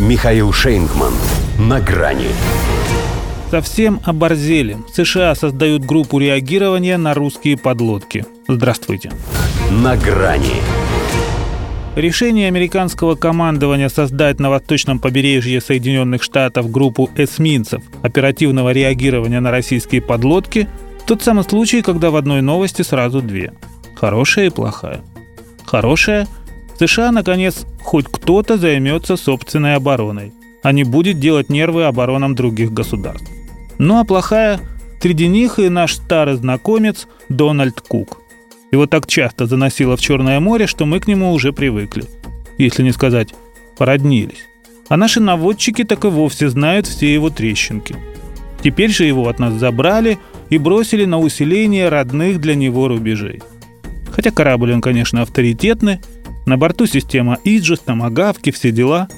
Михаил Шейнгман. На грани. Совсем оборзели. США создают группу реагирования на русские подлодки. Здравствуйте. На грани. Решение американского командования создать на восточном побережье Соединенных Штатов группу эсминцев оперативного реагирования на российские подлодки – тот самый случай, когда в одной новости сразу две. Хорошая и плохая. Хорошая – США, наконец, хоть кто-то займется собственной обороной, а не будет делать нервы оборонам других государств. Ну а плохая – среди них и наш старый знакомец Дональд Кук. Его так часто заносило в Черное море, что мы к нему уже привыкли. Если не сказать, породнились. А наши наводчики так и вовсе знают все его трещинки. Теперь же его от нас забрали и бросили на усиление родных для него рубежей. Хотя корабль он, конечно, авторитетный, на борту система Иджис, томагавки, все дела.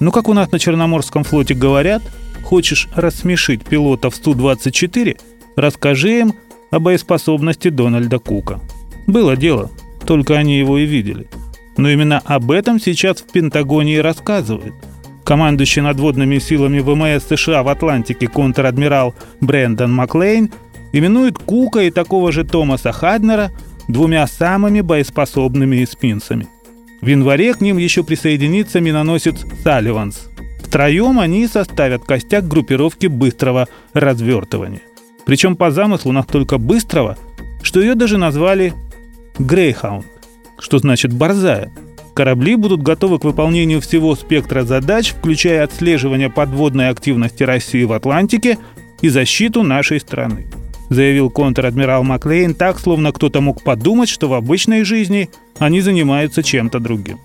Но как у нас на Черноморском флоте говорят, хочешь рассмешить пилотов Су-24, расскажи им о боеспособности Дональда Кука. Было дело, только они его и видели. Но именно об этом сейчас в Пентагоне и рассказывает. Командующий надводными силами ВМС США в Атлантике контр-адмирал Брэндон Маклейн именует Кука и такого же Томаса Хаднера двумя самыми боеспособными эспинцами. В январе к ним еще присоединится миноносец «Салливанс». Втроем они составят костяк группировки быстрого развертывания. Причем по замыслу настолько быстрого, что ее даже назвали Грейхаунд, что значит «борзая». Корабли будут готовы к выполнению всего спектра задач, включая отслеживание подводной активности России в Атлантике и защиту нашей страны. Заявил контр-адмирал Маклейн так, словно кто-то мог подумать, что в обычной жизни они занимаются чем-то другим.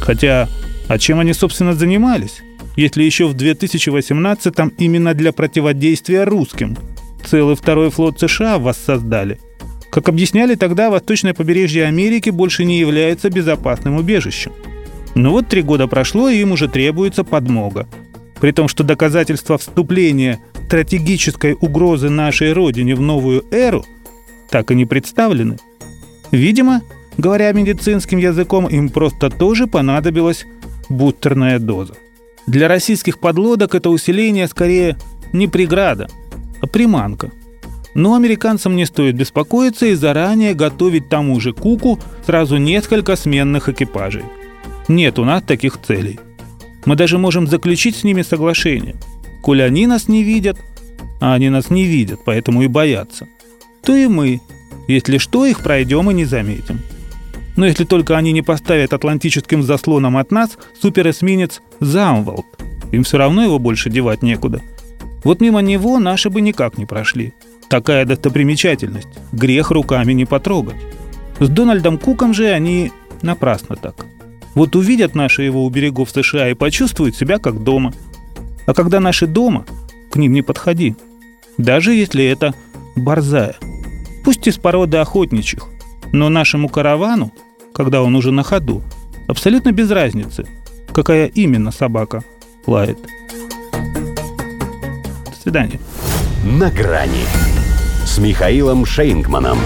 Хотя, а чем они, собственно, занимались? Если еще в 2018-м именно для противодействия русским целый второй флот США воссоздали – как объясняли тогда, восточное побережье Америки больше не является безопасным убежищем. Но вот три года прошло, и им уже требуется подмога. При том, что доказательства вступления стратегической угрозы нашей Родине в новую эру так и не представлены. Видимо, говоря медицинским языком, им просто тоже понадобилась бустерная доза. Для российских подлодок это усиление скорее не преграда, а приманка – но американцам не стоит беспокоиться и заранее готовить тому же Куку сразу несколько сменных экипажей. Нет у нас таких целей. Мы даже можем заключить с ними соглашение. Коль они нас не видят, а они нас не видят, поэтому и боятся, то и мы, если что, их пройдем и не заметим. Но если только они не поставят атлантическим заслоном от нас суперэсминец Замволд, им все равно его больше девать некуда. Вот мимо него наши бы никак не прошли – Такая достопримечательность. Грех руками не потрогать. С Дональдом Куком же они напрасно так. Вот увидят наши его у берегов США и почувствуют себя как дома. А когда наши дома, к ним не подходи. Даже если это борзая. Пусть из породы охотничьих. Но нашему каравану, когда он уже на ходу, абсолютно без разницы, какая именно собака лает. До свидания. На грани с Михаилом Шейнгманом.